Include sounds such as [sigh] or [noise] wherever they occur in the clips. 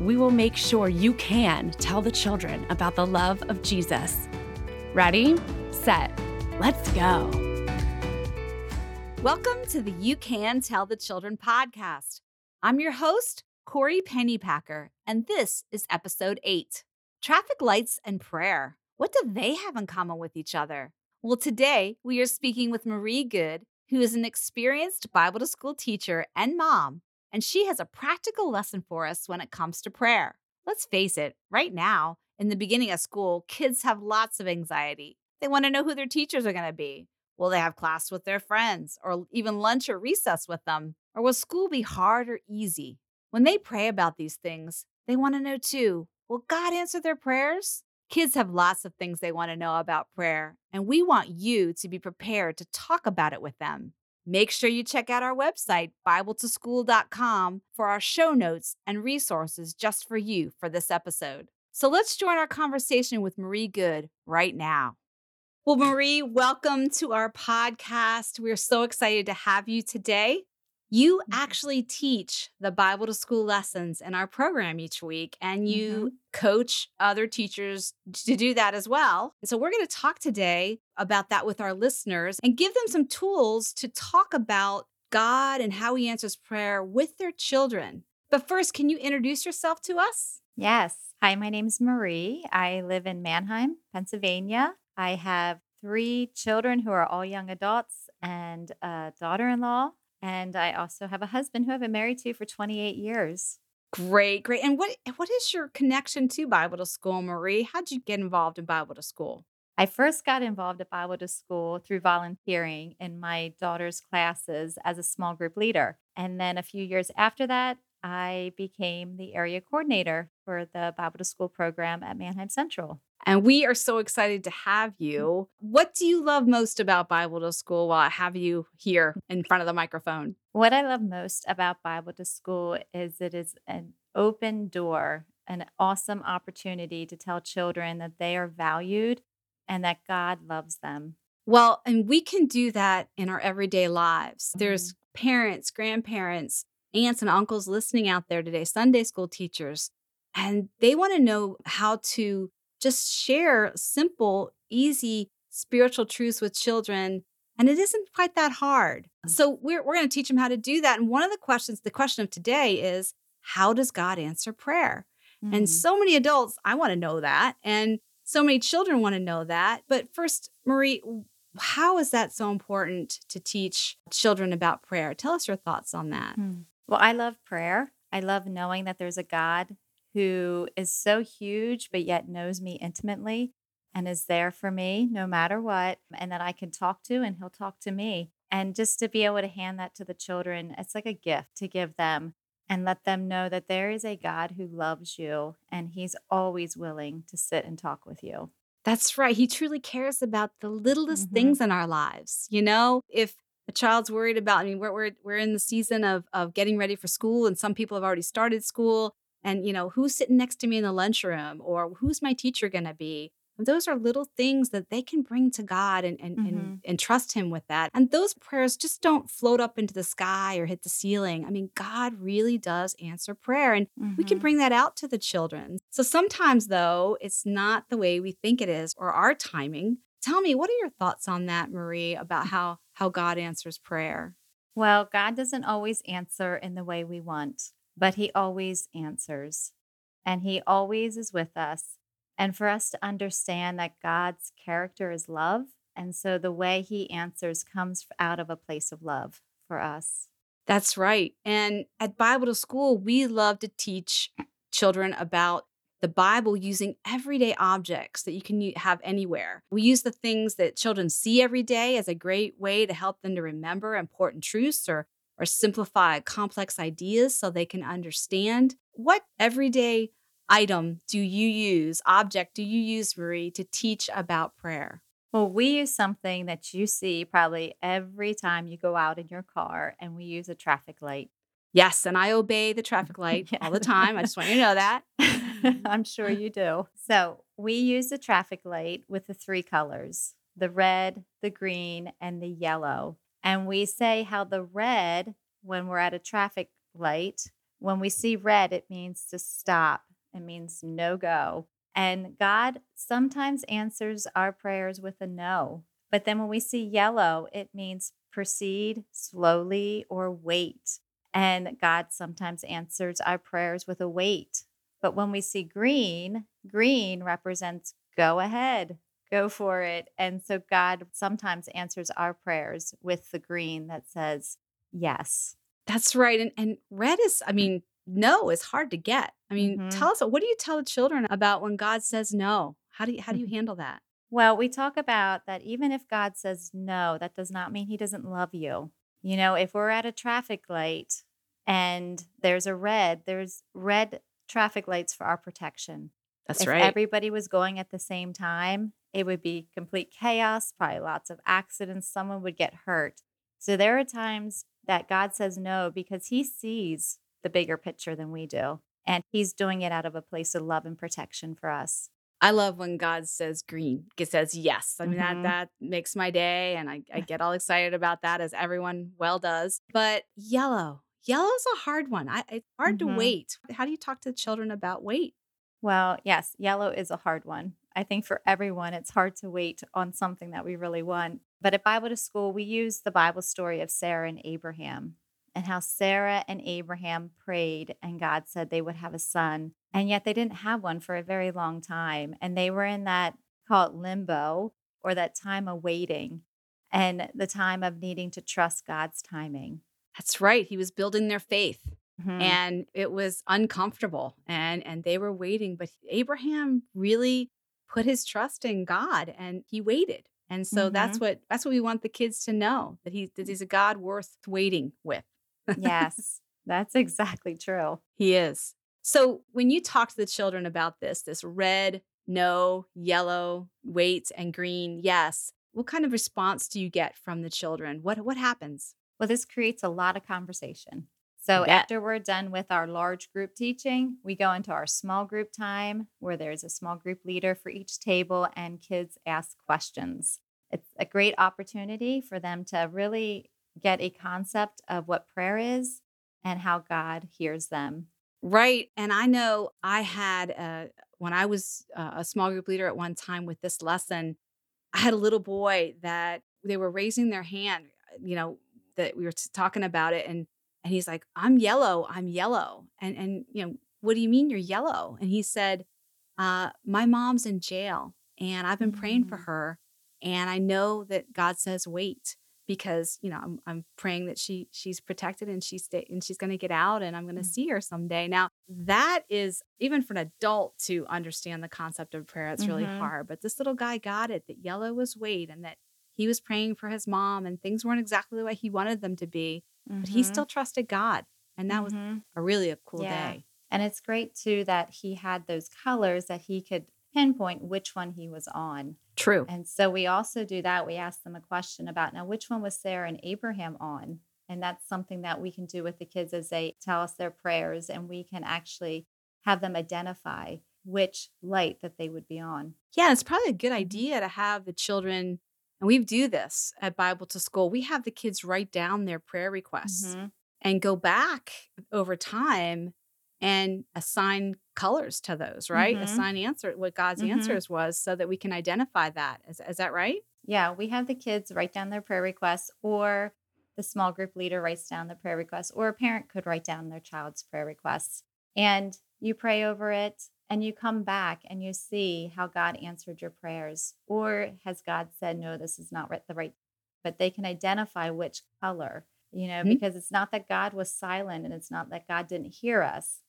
we will make sure you can tell the children about the love of Jesus. Ready, set, let's go. Welcome to the You Can Tell the Children podcast. I'm your host, Corey Pennypacker, and this is episode eight Traffic Lights and Prayer. What do they have in common with each other? Well, today we are speaking with Marie Good, who is an experienced Bible to school teacher and mom, and she has a practical lesson for us when it comes to prayer. Let's face it, right now, in the beginning of school, kids have lots of anxiety. They want to know who their teachers are going to be. Will they have class with their friends, or even lunch or recess with them? Or will school be hard or easy? When they pray about these things, they want to know too will God answer their prayers? Kids have lots of things they want to know about prayer, and we want you to be prepared to talk about it with them. Make sure you check out our website, BibleToSchool.com, for our show notes and resources just for you for this episode. So let's join our conversation with Marie Good right now. Well, Marie, welcome to our podcast. We're so excited to have you today. You Mm-hmm. actually teach the Bible to school lessons in our program each week, and you Mm-hmm. coach other teachers to do that as well. And so, we're going to talk today about that with our listeners and give them some tools to talk about God and how He answers prayer with their children. But first, can you introduce yourself to us? Yes. Hi, my name's Marie. I live in Manheim, Pennsylvania. I have three children who are all young adults and a daughter in law. And I also have a husband who I've been married to for 28 years. Great, great. And what what is your connection to Bible to school, Marie? How'd you get involved in Bible to school? I first got involved at Bible to School through volunteering in my daughter's classes as a small group leader. And then a few years after that, I became the area coordinator for the Bible to School program at Manheim Central. And we are so excited to have you. What do you love most about Bible to school while I have you here in front of the microphone? What I love most about Bible to School is it is an open door, an awesome opportunity to tell children that they are valued and that God loves them. Well, and we can do that in our everyday lives. Mm-hmm. There's parents, grandparents, aunts, and uncles listening out there today, Sunday school teachers, and they want to know how to just share simple, easy spiritual truths with children. And it isn't quite that hard. So we're, we're going to teach them how to do that. And one of the questions, the question of today is how does God answer prayer? And Mhm. so many adults, I want to know that. And so many children want to know that. But first, Marie, how is that so important to teach children about prayer? Tell us your thoughts on that. Hmm. Well, I love prayer. I love knowing that there's a God who is so huge, but yet knows me intimately and is there for me no matter what, and that I can talk to and he'll talk to me. And just to be able to hand that to the children, it's like a gift to give them and let them know that there is a God who loves you and he's always willing to sit and talk with you. That's right. He truly cares about the littlest Mhm. things in our lives. You know, if a child's worried about, I mean, we're, we're, we're in the season of, of getting ready for school, and some people have already started school. And, you know, who's sitting next to me in the lunchroom or who's my teacher going to be? Those are little things that they can bring to God and, and, Mhm. and, and trust Him with that. And those prayers just don't float up into the sky or hit the ceiling. I mean, God really does answer prayer. And we can Mhm. bring that out to the children. So sometimes, though, it's not the way we think it is or our timing. Tell me, what are your thoughts on that, Marie, about how, how God answers prayer? Well, God doesn't always answer in the way we want, but He always answers. And He always is with us. And for us to understand that God's character is love. And so the way He answers comes out of a place of love for us. That's right. And at Bible to School, we love to teach children about the Bible using everyday objects that you can have anywhere. We use the things that children see every day as a great way to help them to remember important truths or or simplify complex ideas so they can understand what everyday item do you use, object do you use, Marie, to teach about prayer? Well, we use something that you see probably every time you go out in your car, and we use a traffic light. Yes, and I obey the [laughs] traffic light all the time. I just want you to know that. [laughs] I'm sure you do. So, we use a traffic light with the three colors the red, the green, and the yellow. And we say how the red, when we're at a traffic light, when we see red, it means to stop, it means no go. And God sometimes answers our prayers with a no. But then when we see yellow, it means proceed slowly or wait. And God sometimes answers our prayers with a wait. But when we see green, green represents go ahead, go for it. And so God sometimes answers our prayers with the green that says yes. That's right. And and red is, I mean, no is hard to get. I mean, Mhm. tell us what do you tell the children about when God says no? How do you how do you [laughs] handle that? Well, we talk about that even if God says no, that does not mean he doesn't love you. You know, if we're at a traffic light and there's a red, there's red traffic lights for our protection. That's right. if right. everybody was going at the same time, it would be complete chaos, probably lots of accidents. Someone would get hurt. So there are times that God says no because he sees the bigger picture than we do. And he's doing it out of a place of love and protection for us. I love when God says green. It says yes. I mean Mhm. that that makes my day and I, I get all excited about that as everyone well does. But yellow. Yellow's a hard one. I, it's hard Mhm. to wait. How do you talk to children about wait? Well, yes, yellow is a hard one. I think for everyone, it's hard to wait on something that we really want. But at Bible to School, we use the Bible story of Sarah and Abraham and how Sarah and Abraham prayed and God said they would have a son. And yet they didn't have one for a very long time. And they were in that, call it limbo, or that time of waiting and the time of needing to trust God's timing. That's right. He was building their faith. Mhm. and it was uncomfortable and and they were waiting but abraham really put his trust in god and he waited and so that's what that's what we want the kids to know that he that he's a god worth waiting with [laughs] yes, that's exactly true. he is so when you talk to the children about this this red no yellow wait and green yes what kind of response do you get from the children what what happens Well, this creates a lot of conversation. So after we're done with our large group teaching, we go into our small group time where there's a small group leader for each table and kids ask questions. It's a great opportunity for them to really get a concept of what prayer is and how God hears them. Right. And I know I had, uh, when I was uh, a small group leader at one time with this lesson, I had a little boy that they were raising their hand, you know, that we were talking about it. And, and he's like, I'm yellow. I'm yellow. And, and, you know, what do you mean you're yellow? And he said, uh, my mom's in jail and I've been praying for Mm. her. And I know that God says, wait, because, you know, I'm, I'm praying that she, she's protected and she's, and she's going to get out and I'm going to Mm. see her someday. Now that is even for an adult to understand the concept of prayer. It's really Mhm. hard, but this little guy got it that yellow was wait and that he was praying for his mom and things weren't exactly the way he wanted them to be, but he Mhm. still trusted God. And that was Mhm. a really a cool Yeah. day. And it's great too that he had those colors that he could pinpoint which one he was on. True. And so we also do that. We ask them a question about now, which one was Sarah and Abraham on? And that's something that we can do with the kids as they tell us their prayers, and we can actually have them identify which light that they would be on. Yeah, it's probably a good Mhm. idea to have the children, and we do this at Bible to School. We have the kids write down their prayer requests Mhm. and go back over time and assign colors to those, right? Mhm. Assign answer what God's Mhm. answers was so that we can identify that. Is, is that right? Yeah, we have the kids write down their prayer requests, or the small group leader writes down the prayer requests, or a parent could write down their child's prayer requests. And you pray over it and you come back and you see how God answered your prayers. Or has God said, no, this is not the right, but they can identify which color, you know, Mhm. because it's not that God was silent and it's not that God didn't hear us.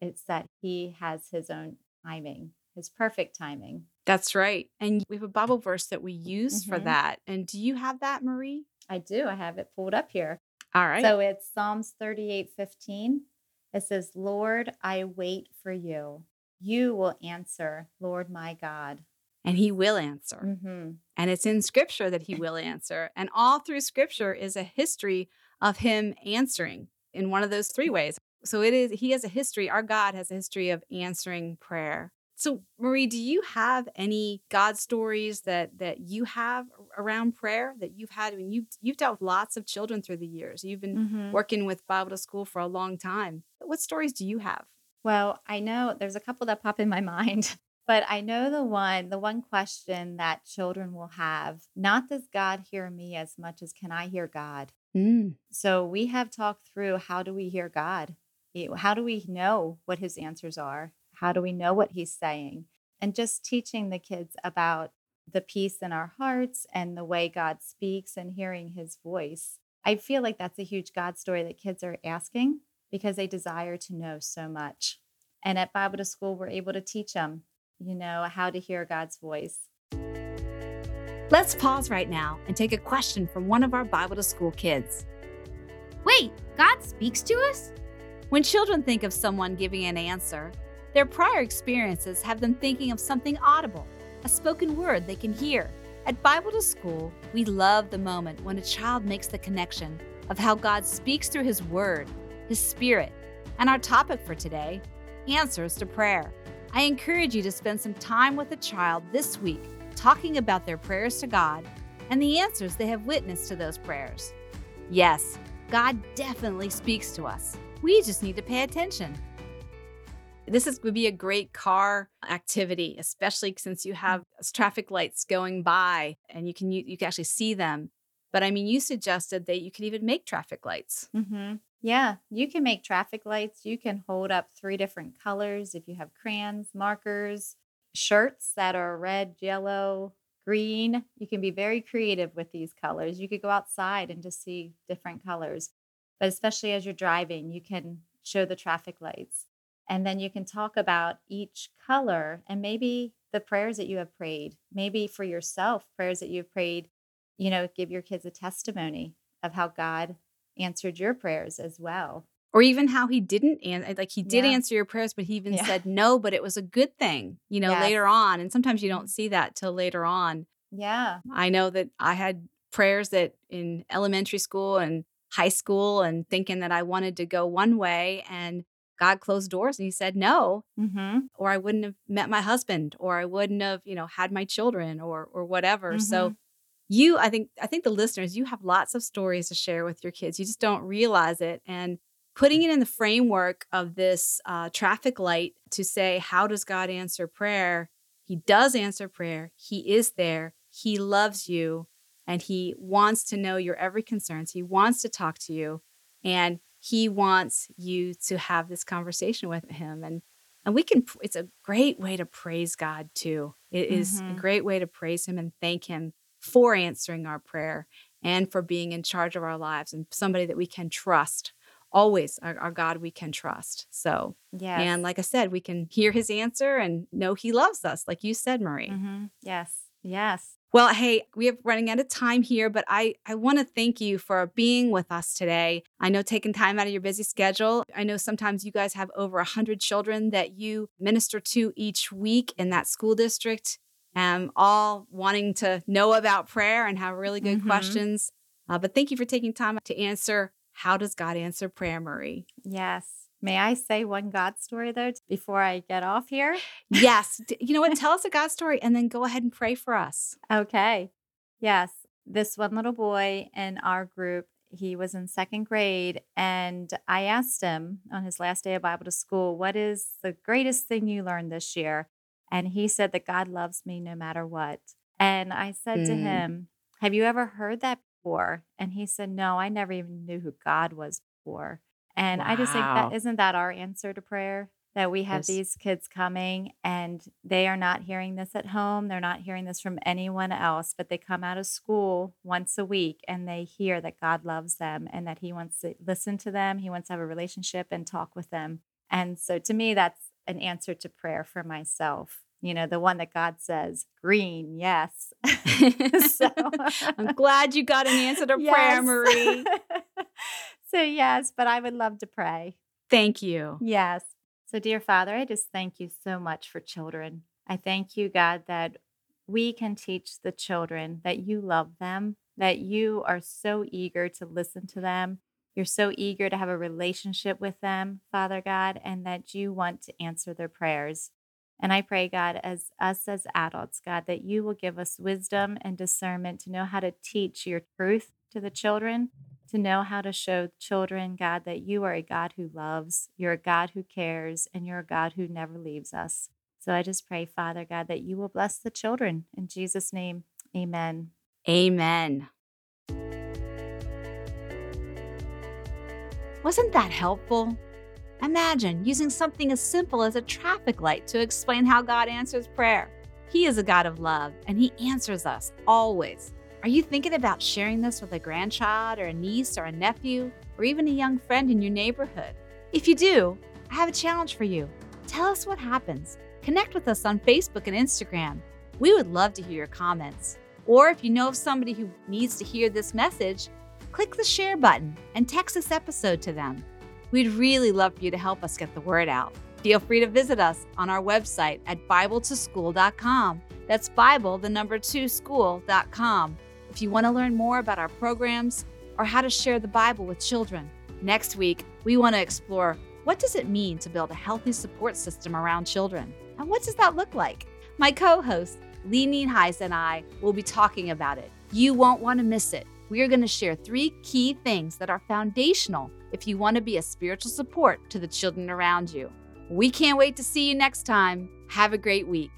It's that he has his own timing, his perfect timing. That's right. And we have a Bible verse that we use for Mhm. that. And do you have that, Marie? I do. I have it pulled up here. All right. So it's Psalms 38 15. It says, Lord, I wait for you. You will answer, Lord my God. And he will answer. Mm-hmm. And it's in scripture that he will answer. And all through scripture is a history of him answering in one of those three ways. So it is, he has a history, our God has a history of answering prayer. So Marie, do you have any God stories that that you have around prayer that you've had? I mean, you've you've dealt with lots of children through the years. You've been Mm-hmm. working with Bible to school for a long time. What stories do you have? Well, I know there's a couple that pop in my [laughs] mind, but I know the one, the one question that children will have, not does God hear me as much as can I hear God? Mm. So we have talked through how do we hear God? How do we know what his answers are? How do we know what he's saying? And just teaching the kids about the peace in our hearts and the way God speaks and hearing his voice. I feel like that's a huge God story that kids are asking because they desire to know so much. And at Bible to School, we're able to teach them, you know, how to hear God's voice. Let's pause right now and take a question from one of our Bible to school kids. Wait, God speaks to us? When children think of someone giving an answer, their prior experiences have them thinking of something audible, a spoken word they can hear. At Bible to School, we love the moment when a child makes the connection of how God speaks through His Word, His Spirit, and our topic for today answers to prayer. I encourage you to spend some time with a child this week talking about their prayers to God and the answers they have witnessed to those prayers. Yes, God definitely speaks to us. We just need to pay attention. This is, would be a great car activity, especially since you have traffic lights going by and you can you, you can actually see them. But I mean, you suggested that you could even make traffic lights. Mm-hmm. Yeah, you can make traffic lights. You can hold up three different colors if you have crayons, markers, shirts that are red, yellow, green. You can be very creative with these colors. You could go outside and just see different colors. But especially as you're driving, you can show the traffic lights. And then you can talk about each color and maybe the prayers that you have prayed, maybe for yourself, prayers that you've prayed, you know, give your kids a testimony of how God answered your prayers as well. Or even how he didn't answer, like he did Yeah. answer your prayers, but he even Yeah. said no, but it was a good thing, you know, Yes. later on. And sometimes you don't see that till later on. Yeah. I know that I had prayers that in elementary school and high school and thinking that I wanted to go one way and God closed doors and he said no, Mm-hmm. or I wouldn't have met my husband or I wouldn't have, you know, had my children or or whatever. So you I think I think the listeners, you have lots of stories to share with your kids. You just don't realize it. And putting it in the framework of this uh, traffic light to say, how does God answer prayer? He does answer prayer. He is there. He loves you and he wants to know your every concerns. He wants to talk to you and he wants you to have this conversation with him and and we can it's a great way to praise God too. It is a Mhm. great way to praise him and thank him for answering our prayer and for being in charge of our lives and somebody that we can trust. Always our, our God we can trust. So yeah. and like I said, we can hear his answer and know he loves us, like you said, Marie. Mhm. Yes. Yes. Well, hey, we are running out of time here, but I, I want to thank you for being with us today. I know taking time out of your busy schedule. I know sometimes you guys have over 100 children that you minister to each week in that school district, um, all wanting to know about prayer and have really good Mhm. questions. Uh, but thank you for taking time to answer how does God answer prayer, Marie? Yes. May I say one God story though before I get off here? Yes. [laughs] You know what? Tell us a God story and then go ahead and pray for us. Okay. Yes. This one little boy in our group, he was in second grade. And I asked him on his last day of Bible to school, What is the greatest thing you learned this year? And he said that God loves me no matter what. And I said to Mm. him, Have you ever heard that before? And he said, No, I never even knew who God was before. And I just think that isn't that our answer to prayer? That we have Yes. these kids coming and they are not hearing this at home. They're not hearing this from anyone else, but they come out of school once a week and they hear that God loves them and that He wants to listen to them. He wants to have a relationship and talk with them. And so to me, that's an answer to prayer for myself. You know, the one that God says, green, yes. [laughs] so [laughs] I'm glad you got an answer to prayer, Yes. Marie. [laughs] so, yes, but I would love to pray. Thank you. Yes. So, dear Father, I just thank you so much for children. I thank you, God, that we can teach the children that you love them, that you are so eager to listen to them. You're so eager to have a relationship with them, Father God, and that you want to answer their prayers. And I pray, God, as us as adults, God, that you will give us wisdom and discernment to know how to teach your truth to the children, to know how to show children, God, that you are a God who loves, you're a God who cares, and you're a God who never leaves us. So I just pray, Father God, that you will bless the children. In Jesus' name, amen. Amen. Wasn't that helpful? Imagine using something as simple as a traffic light to explain how God answers prayer. He is a God of love, and He answers us always. Are you thinking about sharing this with a grandchild or a niece or a nephew, or even a young friend in your neighborhood? If you do, I have a challenge for you. Tell us what happens Connect with us on Facebook and Instagram. We would love to hear your comments. Or if you know of somebody who needs to hear this message, click the share button and text this episode to them. We'd really love for you to help us get the word out. Feel free to visit us on our website at BibleToSchool.com. That's Bible, the number two, school.com. If you want to learn more about our programs or how to share the Bible with children. Next week, we want to explore what does it mean to build a healthy support system around children? And what does that look like? My co host, Lee Nienhuis, and I will be talking about it. You won't want to miss it. We are going to share three key things that are foundational if you want to be a spiritual support to the children around you. We can't wait to see you next time. Have a great week.